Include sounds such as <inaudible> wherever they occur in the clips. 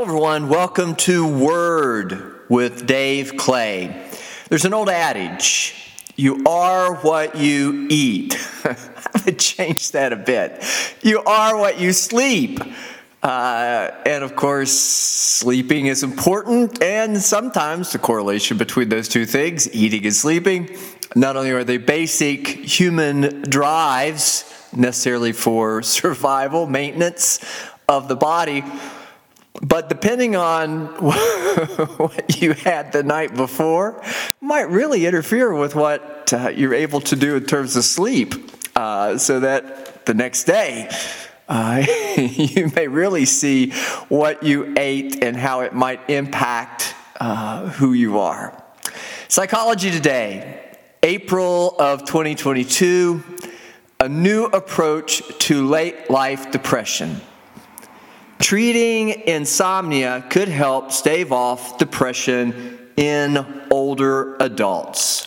Hello, everyone. Welcome to Word with Dave Clay. There's an old adage you are what you eat. <laughs> I would change that a bit. You are what you sleep. Uh, and of course, sleeping is important, and sometimes the correlation between those two things, eating and sleeping, not only are they basic human drives necessarily for <laughs> survival, maintenance of the body, but depending on <laughs> what you had the night before, might really interfere with what uh, you're able to do in terms of sleep. Uh, so that the next day, uh, <laughs> you may really see what you ate and how it might impact uh, who you are. Psychology Today, April of 2022, a new approach to late life depression. Treating insomnia could help stave off depression in older adults.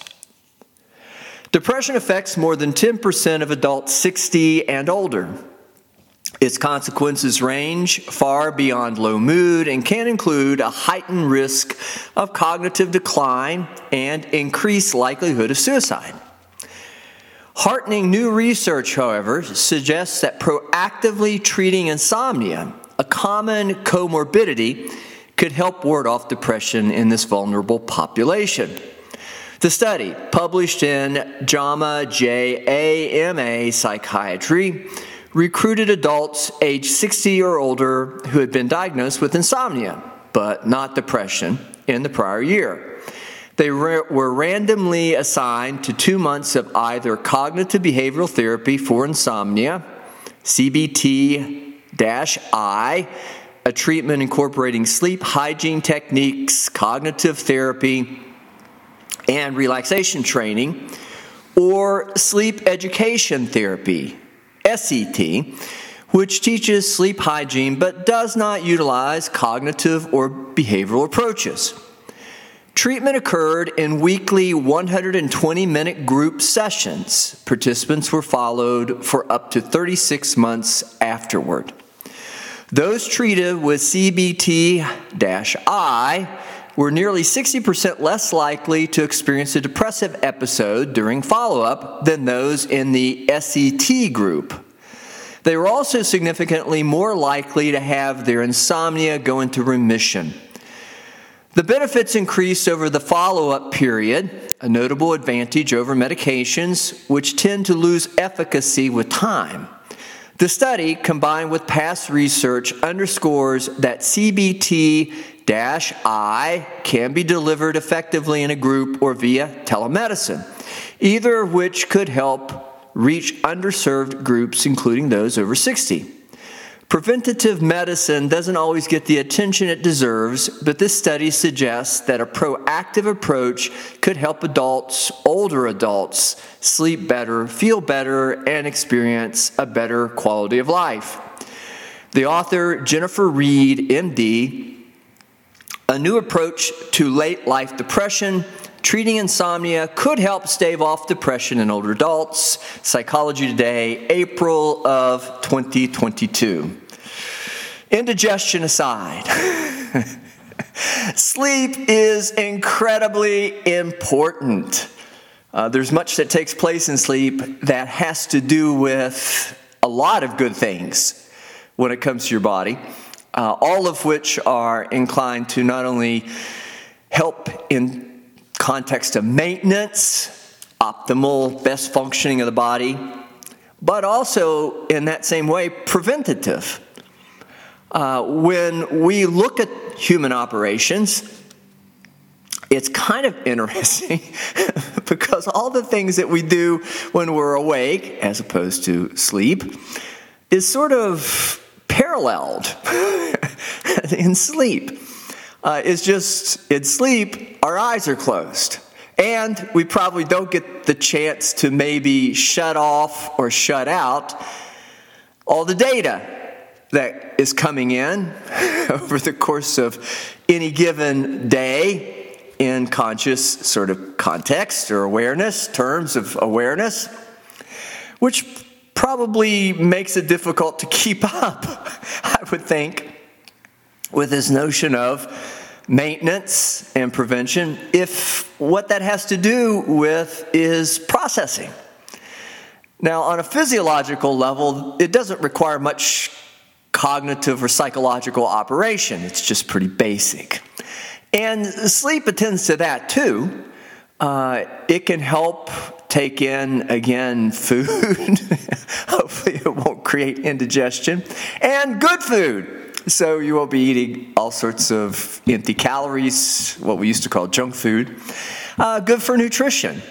Depression affects more than 10% of adults 60 and older. Its consequences range far beyond low mood and can include a heightened risk of cognitive decline and increased likelihood of suicide. Heartening new research, however, suggests that proactively treating insomnia a common comorbidity could help ward off depression in this vulnerable population. The study, published in JAMA JAMA Psychiatry, recruited adults age 60 or older who had been diagnosed with insomnia, but not depression, in the prior year. They were randomly assigned to two months of either cognitive behavioral therapy for insomnia, CBT Dash I, a treatment incorporating sleep hygiene techniques, cognitive therapy, and relaxation training, or sleep education therapy, SET, which teaches sleep hygiene but does not utilize cognitive or behavioral approaches. Treatment occurred in weekly 120 minute group sessions. Participants were followed for up to 36 months afterward. Those treated with CBT I were nearly 60% less likely to experience a depressive episode during follow up than those in the SET group. They were also significantly more likely to have their insomnia go into remission. The benefits increased over the follow up period, a notable advantage over medications, which tend to lose efficacy with time. The study, combined with past research, underscores that CBT I can be delivered effectively in a group or via telemedicine, either of which could help reach underserved groups, including those over 60. Preventative medicine doesn't always get the attention it deserves, but this study suggests that a proactive approach could help adults, older adults, sleep better, feel better, and experience a better quality of life. The author, Jennifer Reed, MD, a new approach to late life depression, treating insomnia could help stave off depression in older adults. Psychology Today, April of 2022. Indigestion aside, <laughs> sleep is incredibly important. Uh, there's much that takes place in sleep that has to do with a lot of good things when it comes to your body, uh, all of which are inclined to not only help in context of maintenance, optimal, best functioning of the body, but also in that same way, preventative. Uh, when we look at human operations, it's kind of interesting <laughs> because all the things that we do when we're awake, as opposed to sleep, is sort of paralleled <laughs> in sleep. Uh, it's just in sleep, our eyes are closed. And we probably don't get the chance to maybe shut off or shut out all the data that is coming in <laughs> over the course of any given day in conscious sort of context or awareness, terms of awareness, which probably makes it difficult to keep <laughs> up, I would think. with this notion of maintenance and prevention if what that has to do with is processing. Now, on a physiological level, it doesn't require much cognitive or psychological operation, it's just pretty basic. And sleep attends to that too. Uh, it can help take in, again, food. <laughs> Hopefully, it won't create indigestion. And good food. So, you won't be eating all sorts of empty calories, what we used to call junk food. Uh, good for nutrition.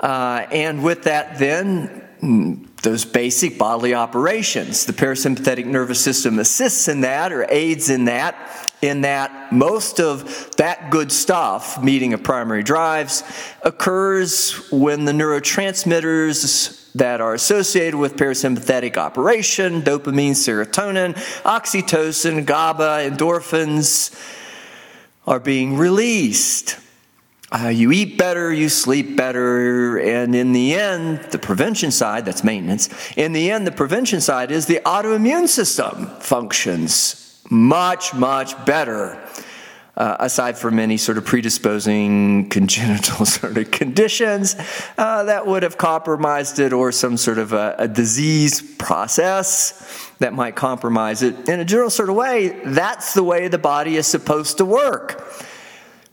Uh, and with that, then, mm, those basic bodily operations. The parasympathetic nervous system assists in that or aids in that, in that most of that good stuff, meeting of primary drives, occurs when the neurotransmitters that are associated with parasympathetic operation dopamine, serotonin, oxytocin, GABA, endorphins are being released. Uh, you eat better, you sleep better, and in the end, the prevention side, that's maintenance, in the end, the prevention side is the autoimmune system functions much, much better. Uh, aside from any sort of predisposing <laughs> congenital sort of conditions uh, that would have compromised it, or some sort of a, a disease process that might compromise it. In a general sort of way, that's the way the body is supposed to work.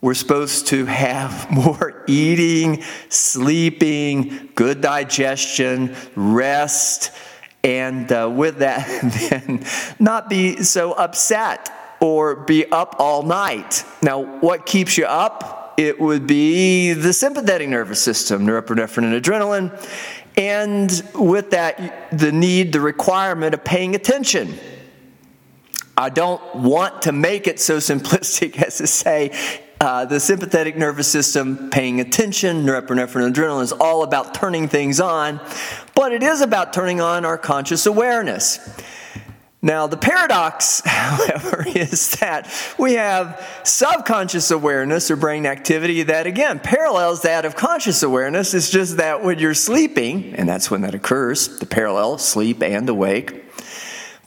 We're supposed to have <laughs> more eating, sleeping, good digestion, rest, and uh, with that, <laughs> then not be so upset or be up all night. Now, what keeps you up? It would be the sympathetic nervous system, norepinephrine and adrenaline, and with that, the need, the requirement of paying attention. I don't want to make it so simplistic <laughs> as to say uh, the sympathetic nervous system paying attention, norepinephrine and adrenaline is all about turning things on, but it is about turning on our conscious awareness. Now, the paradox, <laughs> however, is that we have subconscious awareness or brain activity that, again, parallels that of conscious awareness. It's just that when you're sleeping, and that's when that occurs, the parallel, sleep and awake,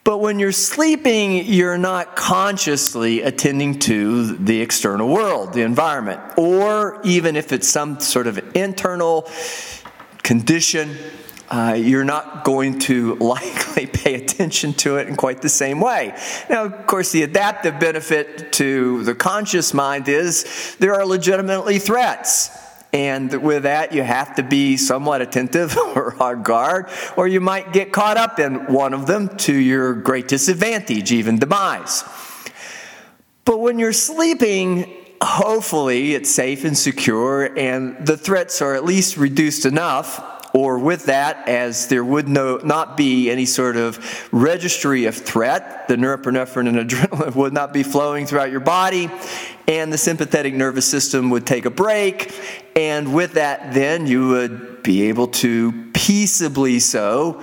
but when you're sleeping, you're not consciously attending to the external world, the environment, or even if it's some sort of internal condition, uh, you're not going to <laughs> likely pay attention to it in quite the same way. Now, of course, the adaptive benefit to the conscious mind is there are legitimately threats. And with that, you have to be somewhat attentive <laughs> or on guard, or you might get caught up in one of them to your great disadvantage, even demise. But when you're sleeping, hopefully it's safe and secure, and the threats are at least reduced enough or with that, as there would no, not be any sort of registry of threat, the norepinephrine and adrenaline <laughs> would not be flowing throughout your body, and the sympathetic nervous system would take a break. And with that, then you would be able to peaceably so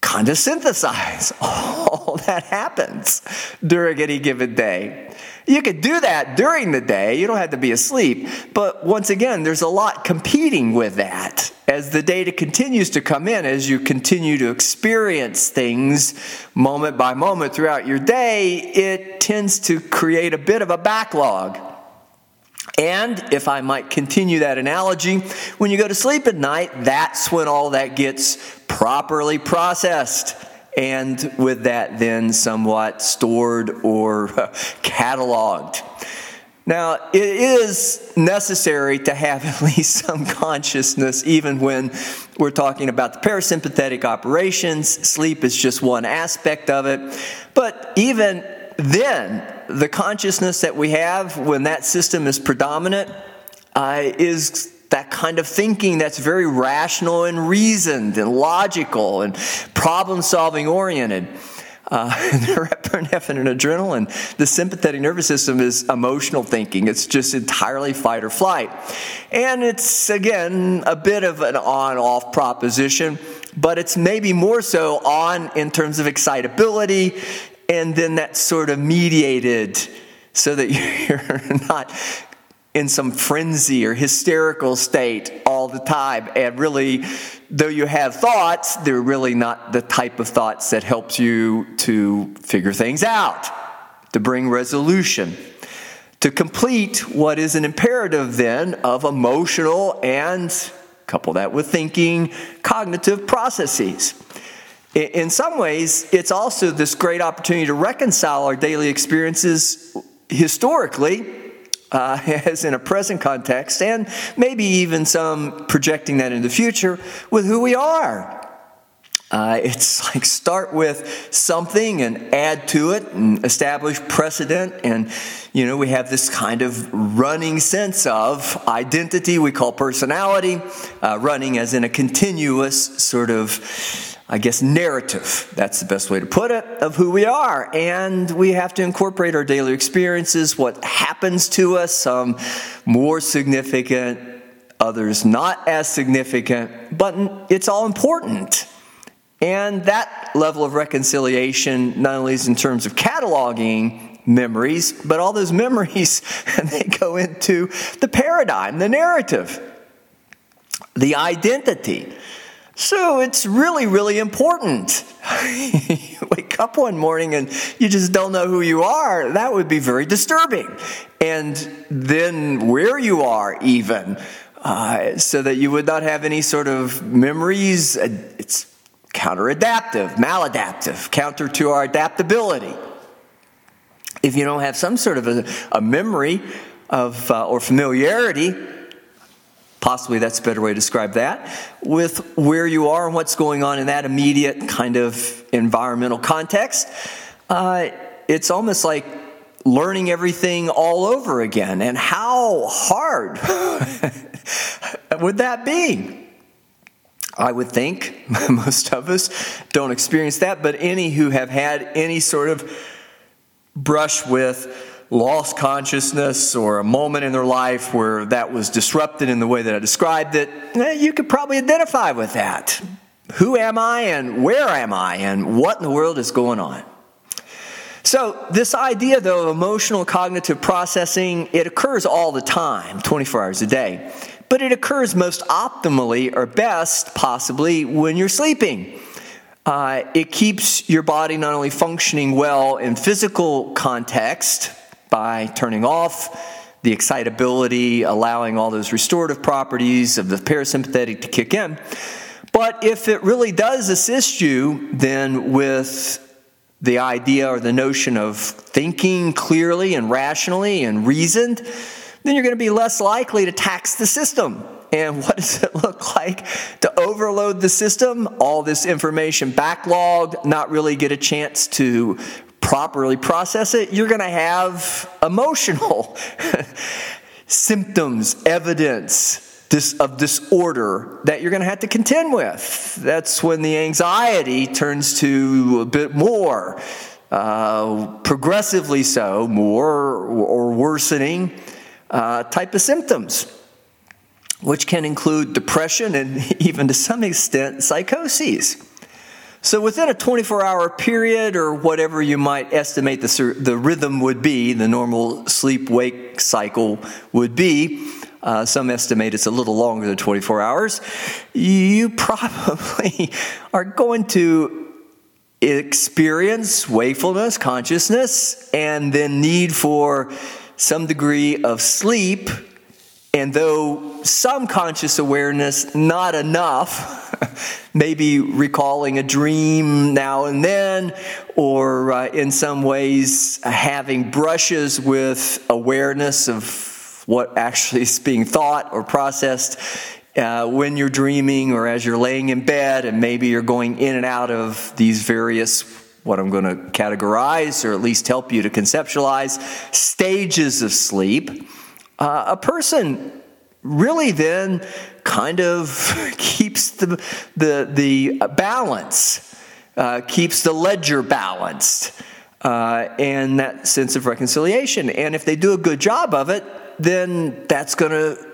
kind of synthesize <laughs> all that happens during any given day. You could do that during the day, you don't have to be asleep. But once again, there's a lot competing with that. As the data continues to come in, as you continue to experience things moment by moment throughout your day, it tends to create a bit of a backlog. And if I might continue that analogy, when you go to sleep at night, that's when all that gets properly processed and with that then somewhat stored or <laughs> cataloged. Now, it is necessary to have <laughs> at least some consciousness, even when we're talking about the parasympathetic operations. Sleep is just one aspect of it. But even then, the consciousness that we have when that system is predominant uh, is that kind of thinking that's very rational and reasoned and logical and problem solving oriented. Uh, norepinephrine <laughs> and <laughs> adrenaline, the sympathetic nervous system is emotional thinking. It's just entirely fight or flight. And it's, again, a bit of an on off proposition, but it's maybe more so on in terms of excitability and then that sort of mediated so that <laughs> you're not in some frenzy or hysterical state all the time. And really, though you have thoughts, they're really not the type of thoughts that helps you to figure things out. to bring resolution, to complete what is an imperative then of emotional and couple that with thinking, cognitive processes. In some ways, it's also this great opportunity to reconcile our daily experiences historically, uh, <laughs> as in a present context, and maybe even some projecting that in the future with who we are. Uh, it's <laughs> like start with something and add to it and establish precedent. And, you know, we have this kind of running sense of identity we call personality, uh, running as in a continuous sort of, I guess, narrative. That's the best way to put it of who we are. And we have to incorporate our daily experiences, what happens to us, some more significant, others not as significant, but it's all important. And that level of reconciliation not only is in terms of cataloging memories, but all those <laughs> memories, they go into the paradigm, the narrative, the identity. So it's really, really important. you <laughs> wake up one morning and you just don't know who you are. That would be very disturbing. And then where you are, even, uh, so that you would not have any sort of memories. It's counteradaptive, maladaptive, counter to our adaptability. If you don't have some sort of a, a memory of uh, or familiarity, possibly that's a better way to describe that, with where you are and what's going on in that immediate kind of environmental context, uh, it's almost like learning everything all over again. And how hard <laughs> would that be? I would think <laughs> most of us don't experience that, but any who have had any sort of brush with lost consciousness or a moment in their life where that was disrupted in the way that I described it, eh, you could probably identify with that. Who am I and where am I and what in the world is going on? So, this idea, though, of emotional cognitive processing, it occurs all the time, 24 hours a day but it occurs most optimally or best, possibly, when you're sleeping. Uh, it keeps your body not only functioning well in physical context by turning off the excitability, allowing all those restorative properties of the parasympathetic to kick in, but if it really does assist you, then with the idea or the notion of thinking clearly and rationally and reasoned, then you're going to be less likely to tax the system. And what does it look like to overload the system? All this information backlogged, not really get a chance to properly process it. You're going to have <laughs> emotional symptoms, evidence of disorder that you're going to have to contend with. That's when the anxiety turns to a bit more, uh, progressively so, more or worsening uh, type of symptoms, which can include depression and <laughs> even to some extent psychoses. So, within a 24 hour period, or whatever you might estimate the, the rhythm would be, the normal sleep wake cycle would be, uh, some estimate it's a little longer than 24 hours, you <laughs> probably are going to experience wakefulness, consciousness, and then need for some degree of sleep, and though some conscious awareness, not enough, <laughs> maybe recalling a dream now and then, or uh, in some ways having brushes with awareness of what actually is being thought or processed uh, when you're dreaming or as you're laying in bed, and maybe you're going in and out of these various what I'm going to categorize or at least help you to conceptualize stages of sleep, uh, a person really then kind of <laughs> keeps the, the, the balance, uh, keeps the ledger balanced, uh, and that sense of reconciliation. And if they do a good job of it, then that's going to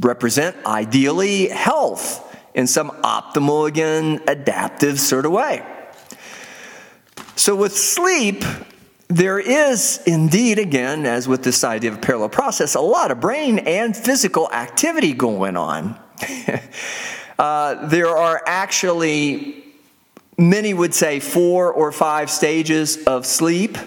represent ideally health in some optimal, again, adaptive sort of way. So, with sleep, there is indeed, again, as with this idea of a parallel process, a lot of brain and physical activity going on. <laughs> uh, there are actually, many would say, four or five stages of sleep.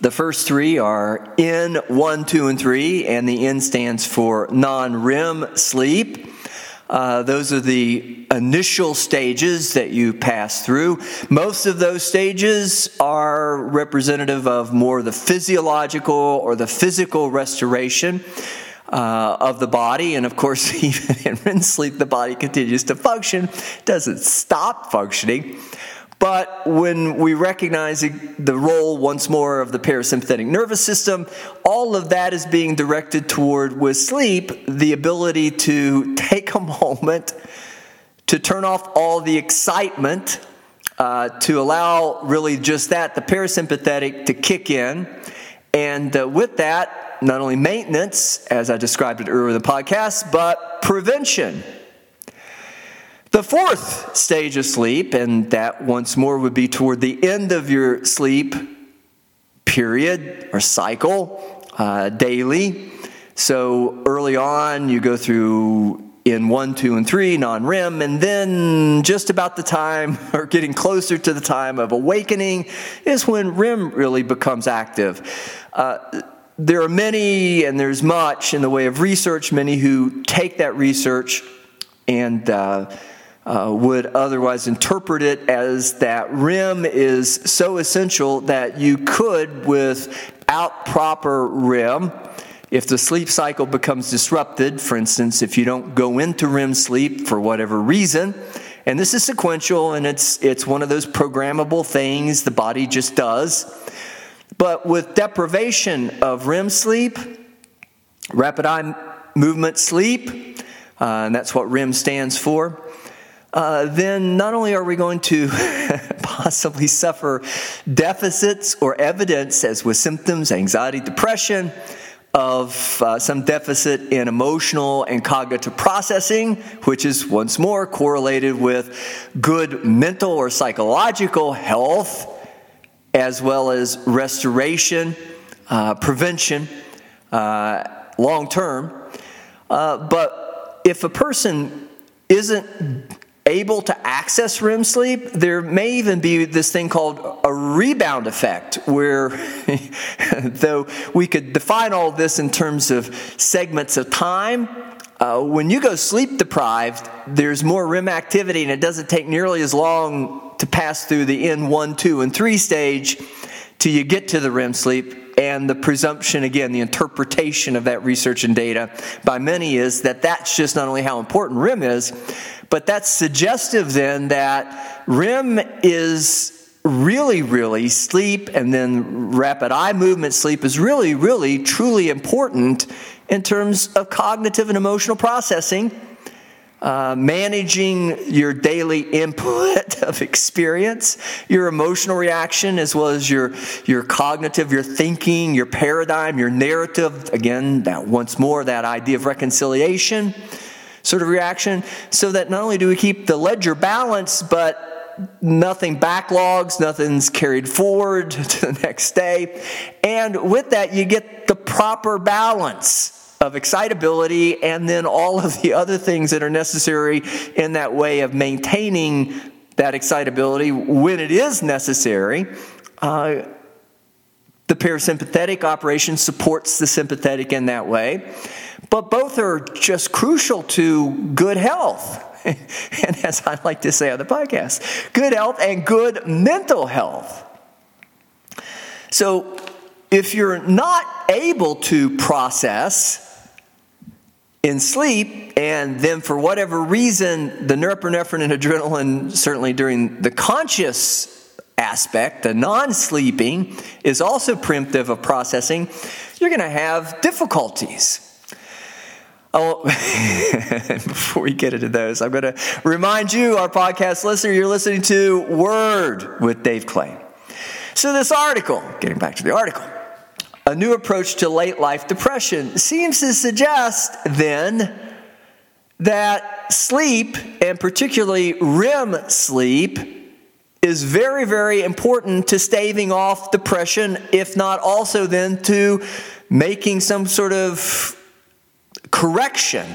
The first three are N, 1, 2, and 3, and the N stands for non REM sleep. Uh, those are the initial stages that you pass through. Most of those stages are representative of more the physiological or the physical restoration. Uh, of the body, and of course, <laughs> even in REM sleep, the body continues to function, doesn't stop functioning. But when we recognize the role once more of the parasympathetic nervous system, all of that is being directed toward, with sleep, the ability to take a <laughs> moment to turn off all the excitement, uh, to allow really just that, the parasympathetic, to kick in. And uh, with that, not only maintenance, as I described it earlier in the podcast, but prevention. The fourth stage of sleep, and that once more would be toward the end of your sleep period or cycle uh, daily. So early on, you go through in one, two, and three, non REM, and then just about the time <laughs> or getting closer to the time of awakening is when REM really becomes active. Uh, there are many, and there's much in the way of research, many who take that research and uh, uh, would otherwise interpret it as that REM is so essential that you could, without proper REM, if the sleep cycle becomes disrupted, for instance, if you don't go into REM sleep for whatever reason, and this is sequential and it's, it's one of those programmable things the body just does. But with deprivation of REM sleep, rapid eye movement sleep, uh, and that's what REM stands for, uh, then not only are we going to <laughs> possibly suffer deficits or evidence, as with symptoms, anxiety, depression, of uh, some deficit in emotional and cognitive processing, which is once more correlated with good mental or psychological health, as well as restoration, uh, prevention, uh, long term. Uh, but if a person isn't able to access REM sleep, there may even be this thing called a rebound effect, where <laughs> though we could define all this in terms of segments of time, uh, when you go sleep deprived, there's more REM activity and it doesn't take nearly as long to pass through the N1, 2, and 3 stage till you get to the REM sleep. And the presumption, again, the interpretation of that research and data by many is that that's just not only how important REM is, but that's suggestive then that REM is really, really sleep and then rapid eye movement sleep is really, really, truly important in terms of cognitive and emotional processing. Uh, managing your daily input <laughs> of experience, your emotional reaction, as well as your, your cognitive, your thinking, your paradigm, your narrative. Again, that once more, that idea of reconciliation sort of reaction, so that not only do we keep the ledger balanced, but nothing backlogs, nothing's carried forward <laughs> to the next day. And with that, you get the proper balance of excitability and then all of the other things that are necessary in that way of maintaining that excitability when it is necessary. Uh, the parasympathetic operation supports the sympathetic in that way. But both are just crucial to good health. <laughs> and as I like to say on the podcast, good health and good mental health. So if you're not able to process in sleep, and then for whatever reason, the norepinephrine and adrenaline, certainly during the conscious aspect, the non sleeping, is also preemptive of processing, you're going to have difficulties. Oh, <laughs> before we get into those, I'm going to remind you, our podcast listener, you're listening to Word with Dave Clay. So, this article, getting back to the article, a new approach to late life depression seems to suggest then that sleep, and particularly REM sleep, is very, very important to staving off depression, if not also then to making some sort of correction.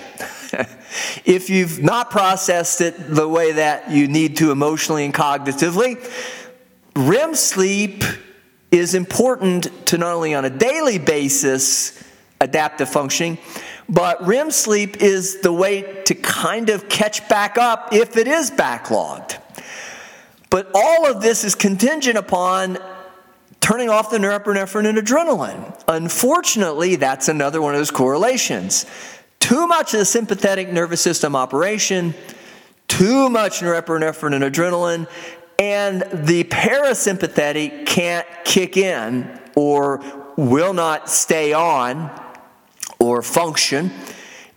<laughs> if you've not processed it the way that you need to emotionally and cognitively, REM sleep is important to not only on a daily basis adaptive functioning, but REM sleep is the way to kind of catch back up if it is backlogged. But all of this is contingent upon turning off the norepinephrine and adrenaline. Unfortunately, that's another one of those correlations. Too much of the sympathetic nervous system operation, too much norepinephrine and adrenaline, and the parasympathetic can't kick in or will not stay on or function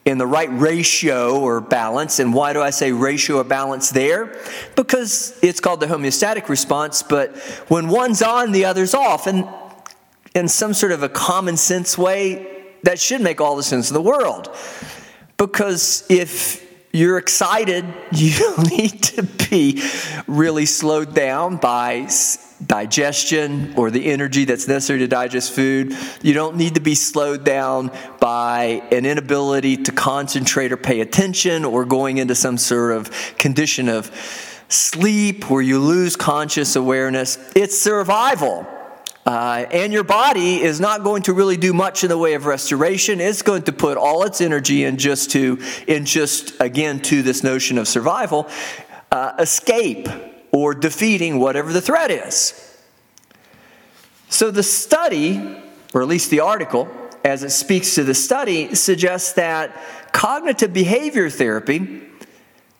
in the right ratio or balance. And why do I say ratio or balance there? Because it's called the homeostatic response, but when one's on, the other's off. And in some sort of a common sense way, that should make all the sense in the world. Because if you're excited, <laughs> you need to be really slowed down by digestion or the energy that's necessary to digest food. You don't need to be slowed down by an inability to concentrate or pay attention or going into some sort of condition of sleep where you lose conscious awareness. It's survival. Uh, and your body is not going to really do much in the way of restoration. It's going to put all its energy in just to, in just again to this notion of survival, uh, escape or defeating whatever the threat is. So the study, or at least the article, as it speaks to the study, suggests that cognitive behavior therapy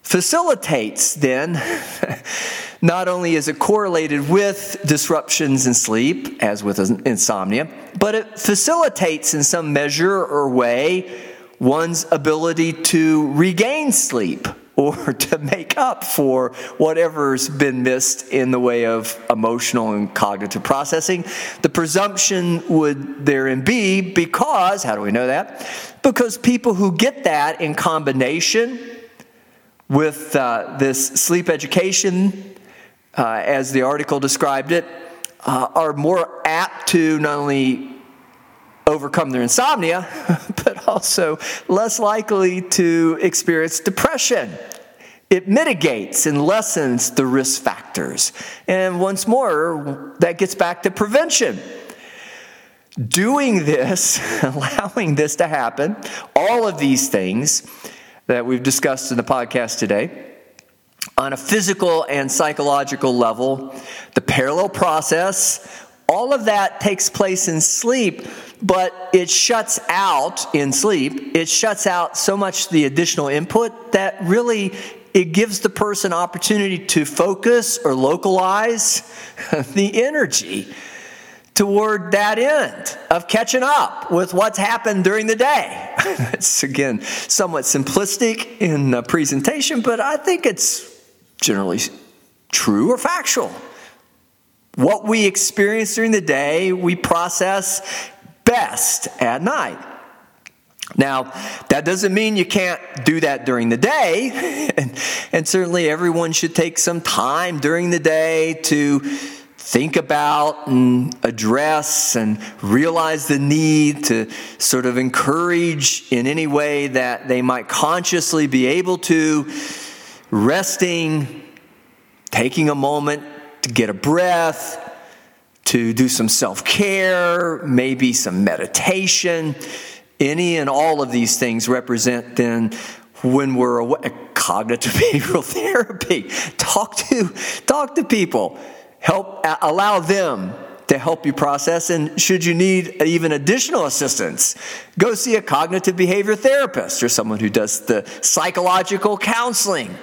facilitates then <laughs> not only is it correlated with disruptions in sleep as with insomnia but it facilitates in some measure or way one's ability to regain sleep <laughs> or to make up for whatever's been missed in the way of emotional and cognitive processing. The presumption would therein be because, how do we know that? Because people who get that in combination with uh, this sleep education, uh, as the article described it, uh, are more apt to not only overcome their insomnia, <laughs> but also less likely to experience depression. It mitigates and lessens the risk factors. And once more, that gets back to prevention. Doing this, <laughs> allowing this to happen, all of these things that we've discussed in the podcast today, on a physical and psychological level, the parallel process, all of that takes place in sleep, but it shuts out in sleep, it shuts out so much the additional input that really it gives the person opportunity to focus or localize <laughs> the energy toward that end of catching up with what's happened during the day. <laughs> it's again somewhat simplistic in the presentation, but I think it's generally true or factual. What we experience during the day, we process best at night. Now, that doesn't mean you can't do that during the day, <laughs> and, and, certainly everyone should take some time during the day to think about and address and realize the need to sort of encourage in any way that they might consciously be able to, resting, taking a moment to get a breath, to do some self care, maybe some meditation. Any and all of these things represent then when we're away, cognitive <laughs> behavioral therapy. Talk to, talk to people. Help, allow them to help you process. And should you need even additional assistance, go see a cognitive behavior therapist or someone who does the psychological counseling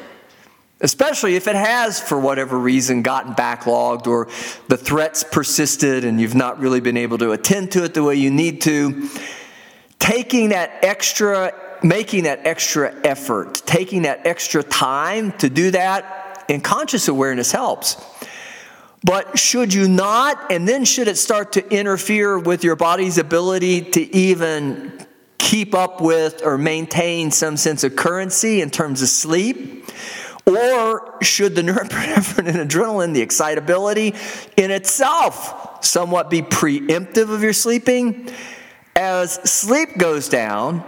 especially if it has, for whatever reason, gotten backlogged or the threats persisted and you've not really been able to attend to it the way you need to. Taking that extra, making that extra effort, taking that extra time to do that in conscious awareness helps. But should you not, and then should it start to interfere with your body's ability to even keep up with or maintain some sense of currency in terms of sleep? Or should the <laughs> norepinephrine and adrenaline, the excitability in itself, somewhat be preemptive of your sleeping? As sleep goes down,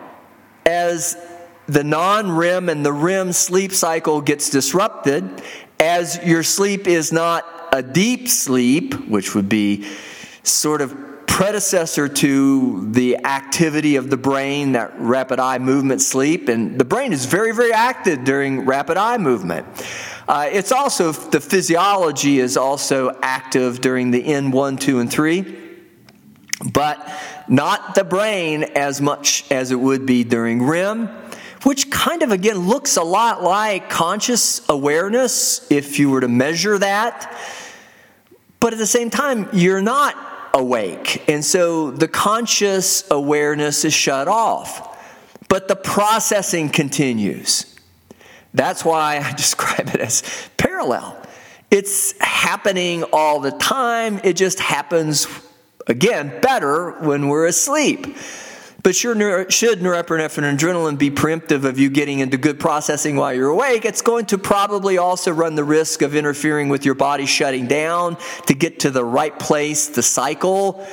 as the non REM and the REM sleep cycle gets disrupted, as your sleep is not a deep sleep, which would be sort of predecessor to the activity of the brain, that rapid eye movement sleep. And the brain is very, very active during rapid eye movement. Uh, it's also, the physiology is also active during the N1, 2, and 3, but not the brain as much as it would be during REM, which kind of, again, looks a lot like conscious awareness if you were to measure that. But at the same time, you're not awake. And so the conscious awareness is shut off, but the processing continues. That's why I <laughs> describe it as parallel. It's happening all the time, it just happens, again, better when we're asleep. But sure, should norepinephrine and adrenaline be preemptive of you getting into good processing while you're awake, it's going to probably also run the risk of interfering with your body shutting down to get to the right place, the cycle,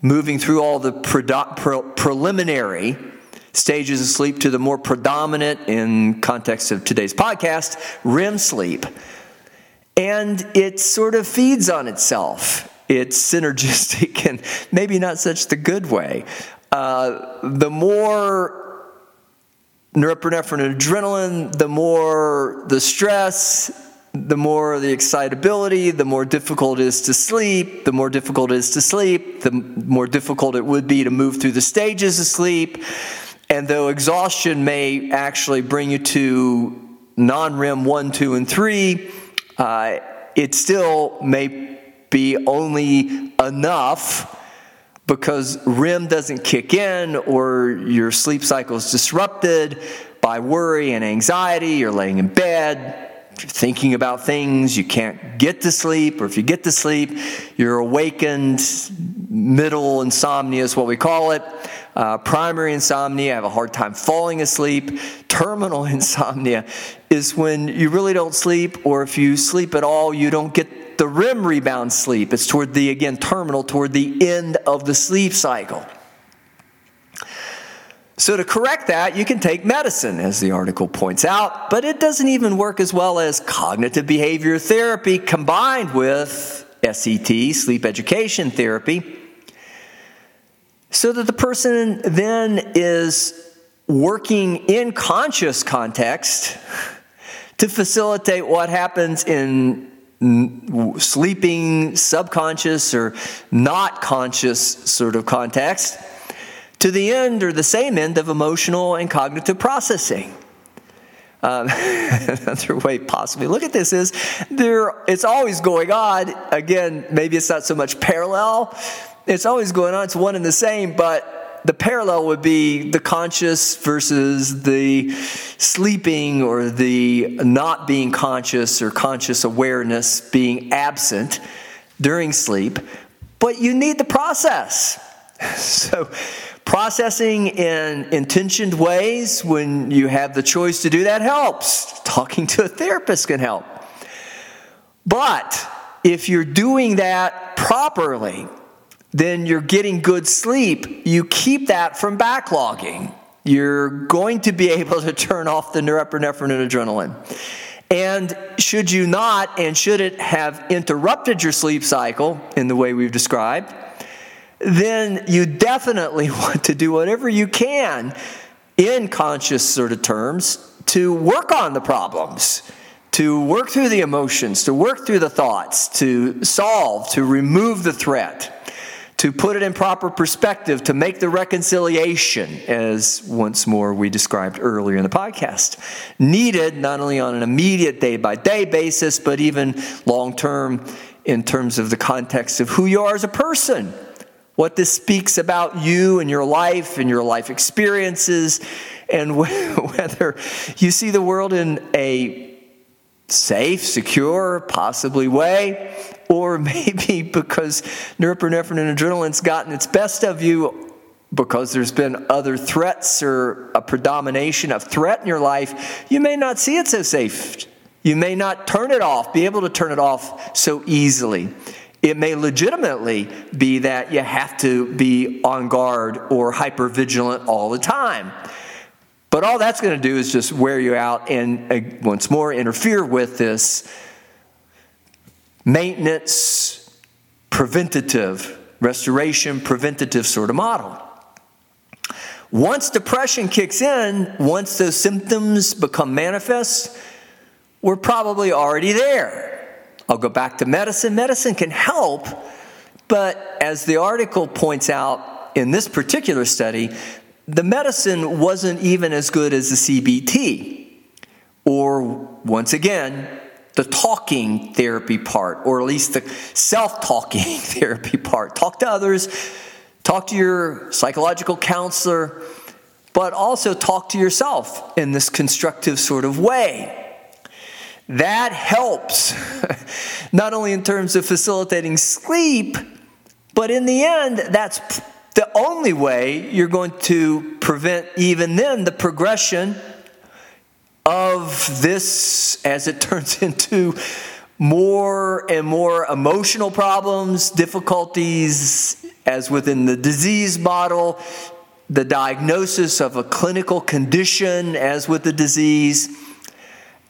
moving through all the pre- pre- preliminary stages of sleep to the more predominant, in context of today's podcast, REM sleep. And it sort of feeds on itself. It's synergistic <laughs> and maybe not such the good way. Uh, the more norepinephrine and adrenaline, the more the stress, the more the excitability, the more difficult it is to sleep, the more difficult it is to sleep, the more difficult it would be to move through the stages of sleep. And though exhaustion may actually bring you to non REM 1, 2, and 3, uh, it still may be only enough because REM doesn't kick in or your sleep cycle is disrupted by worry and anxiety. You're laying in bed, you're thinking about things, you can't get to sleep, or if you get to sleep, you're awakened. Middle insomnia is what we call it. Uh, primary insomnia, I have a hard time falling asleep. Terminal <laughs> insomnia is when you really don't sleep, or if you sleep at all, you don't get the REM rebound sleep. It's toward the, again, terminal, toward the end of the sleep cycle. So, to correct that, you can take medicine, as the article points out, but it doesn't even work as well as cognitive behavior therapy combined with SET, sleep education therapy, so that the person then is working in conscious context to facilitate what happens in sleeping, subconscious, or not conscious sort of context to the end or the same end of emotional and cognitive processing. Um, <laughs> another way possibly look at this is there it's always going on. Again maybe it's not so much parallel. It's always going on. It's one and the same but the parallel would be the conscious versus the sleeping or the not being conscious or conscious awareness being absent during sleep. But you need the process. <laughs> So, processing in intentioned ways when you have the choice to do that helps. Talking to a therapist can help. But if you're doing that properly, then you're getting good sleep. You keep that from backlogging. You're going to be <laughs> able to turn off the norepinephrine and adrenaline. And should you not, and should it have interrupted your sleep cycle in the way we've described, then you definitely <laughs> want to do whatever you can in conscious sort of terms to work on the problems, to work through the emotions, to work through the thoughts, to solve, to remove the threat to put it in proper perspective, to make the reconciliation, as once more we described earlier in the podcast, needed not only on an immediate day by day basis, but even long term in terms of the context of who you are as a person. What this speaks about you and your life and your life experiences, and <laughs> whether you see the world in a safe, secure, possibly way, or <laughs> maybe because norepinephrine and adrenaline's gotten its best of you because there's been other threats or a predomination of threat in your life, you may not see it so safe. You may not turn it off, be able to turn it off so easily. It may legitimately be that you have to be on guard or hyper vigilant all the time. But all that's going to do is just wear you out and uh, once more interfere with this maintenance, preventative restoration, preventative sort of model. Once depression kicks in, once those symptoms become manifest, we're probably already there. I'll go back to medicine. Medicine can help, but as the article points out in this particular study, the medicine wasn't even as good as the CBT. Or, once again, the talking therapy part, or at least the self talking <laughs> therapy part. Talk to others, talk to your psychological counselor, but also talk to yourself in this constructive sort of way. That helps, <laughs> not only in terms of facilitating sleep, but in the end, that's the only way you're going to prevent, even then, the progression of this as it <laughs> turns into more and more emotional problems, difficulties, as within the disease model, the diagnosis of a clinical condition, as with the disease,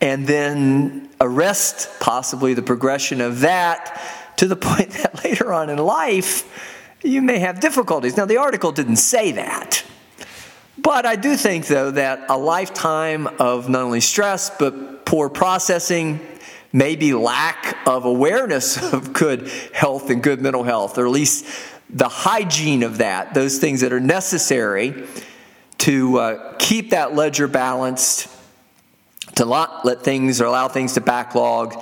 and then arrest possibly the progression of that to the <laughs> point that later on in life you may have difficulties. Now, the article didn't say that. But I do think, though, that a lifetime of not only stress, but poor processing, maybe lack of awareness <laughs> of good health and good mental health, or at least the hygiene of that, those things that are necessary to uh, keep that ledger balanced, to not let things or allow things to backlog,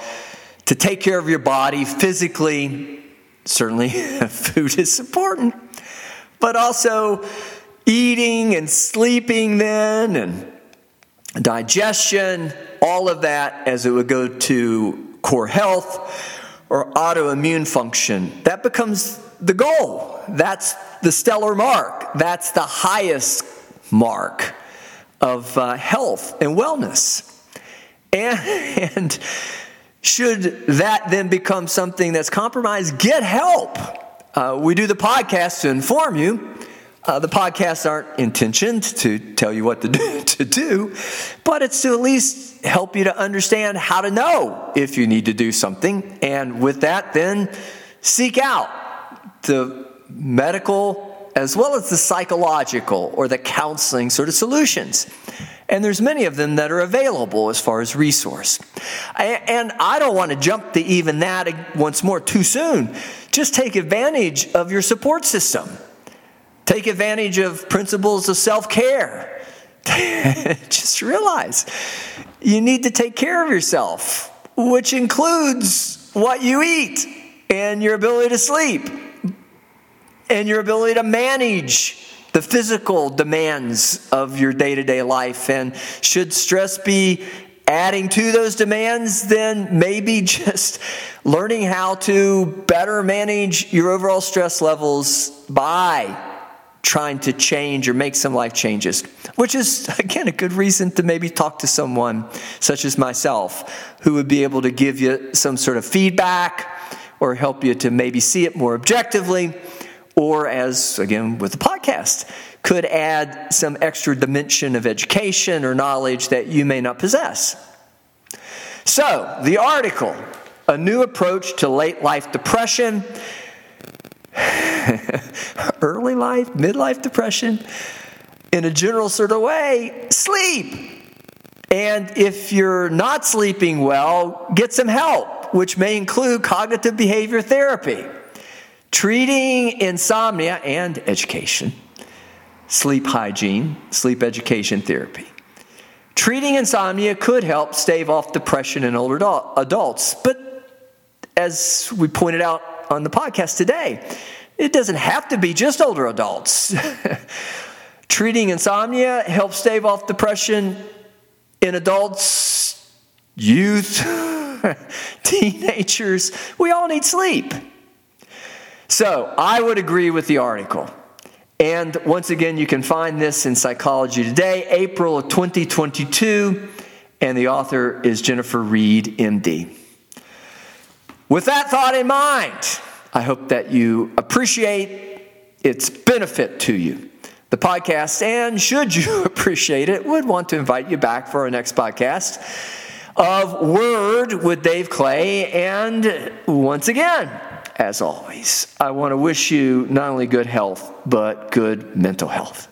to take care of your body physically. Certainly, <laughs> food is important, but also eating and sleeping then and digestion, all of that as it would go to core health or autoimmune function. That becomes the goal. That's the stellar mark. That's the highest mark of uh, health and wellness. <laughs> And, and should that then become something that's compromised, get help. Uh, we do the podcast to inform you uh, the podcasts aren't intentioned to tell you what to <laughs> do, to do, but it's to at least help you to understand how to know if you need to do something. And with that, then seek out the medical as well as the psychological or the counseling sort of solutions. And there's many of them that are available as far as resource. and I don't want to jump to even that once more too soon. Just take advantage of your support system. Take advantage of principles of self care. <laughs> Just realize you need to take care of yourself, which includes what you eat and your ability to sleep and your ability to manage the physical demands of your day to day life. And should stress be adding to those demands, then maybe <laughs> just learning how to better manage your overall stress levels by trying to change or make some life changes, which is, <laughs> again, a good reason to maybe talk to someone such as myself who would be able to give you some sort of feedback or help you to maybe see it more objectively, or as, again, with the podcast, could add some extra dimension of education or knowledge that you may not possess. So, the article, A New Approach to Late Life Depression <laughs> early life, midlife depression, in a general sort of way, sleep. And if you're not sleeping well, get some help, which may include cognitive behavior therapy, treating insomnia and education, sleep hygiene, sleep education therapy. Treating insomnia could help stave off depression in older adults, but as we pointed out on the podcast today. It doesn't have to be just older adults. <laughs> Treating insomnia helps stave off depression in adults, youth, <laughs> teenagers. We all need sleep. So I would agree with the article. And once again, you can find this in Psychology Today, April of 2022, and the author is Jennifer Reed, MD. With that thought in mind, I hope that you appreciate its benefit to you, the podcast, and should you <laughs> appreciate it, would want to invite you back for our next podcast of Word with Dave Clay. And once again, as always, I want to wish you not only good health, but good mental health.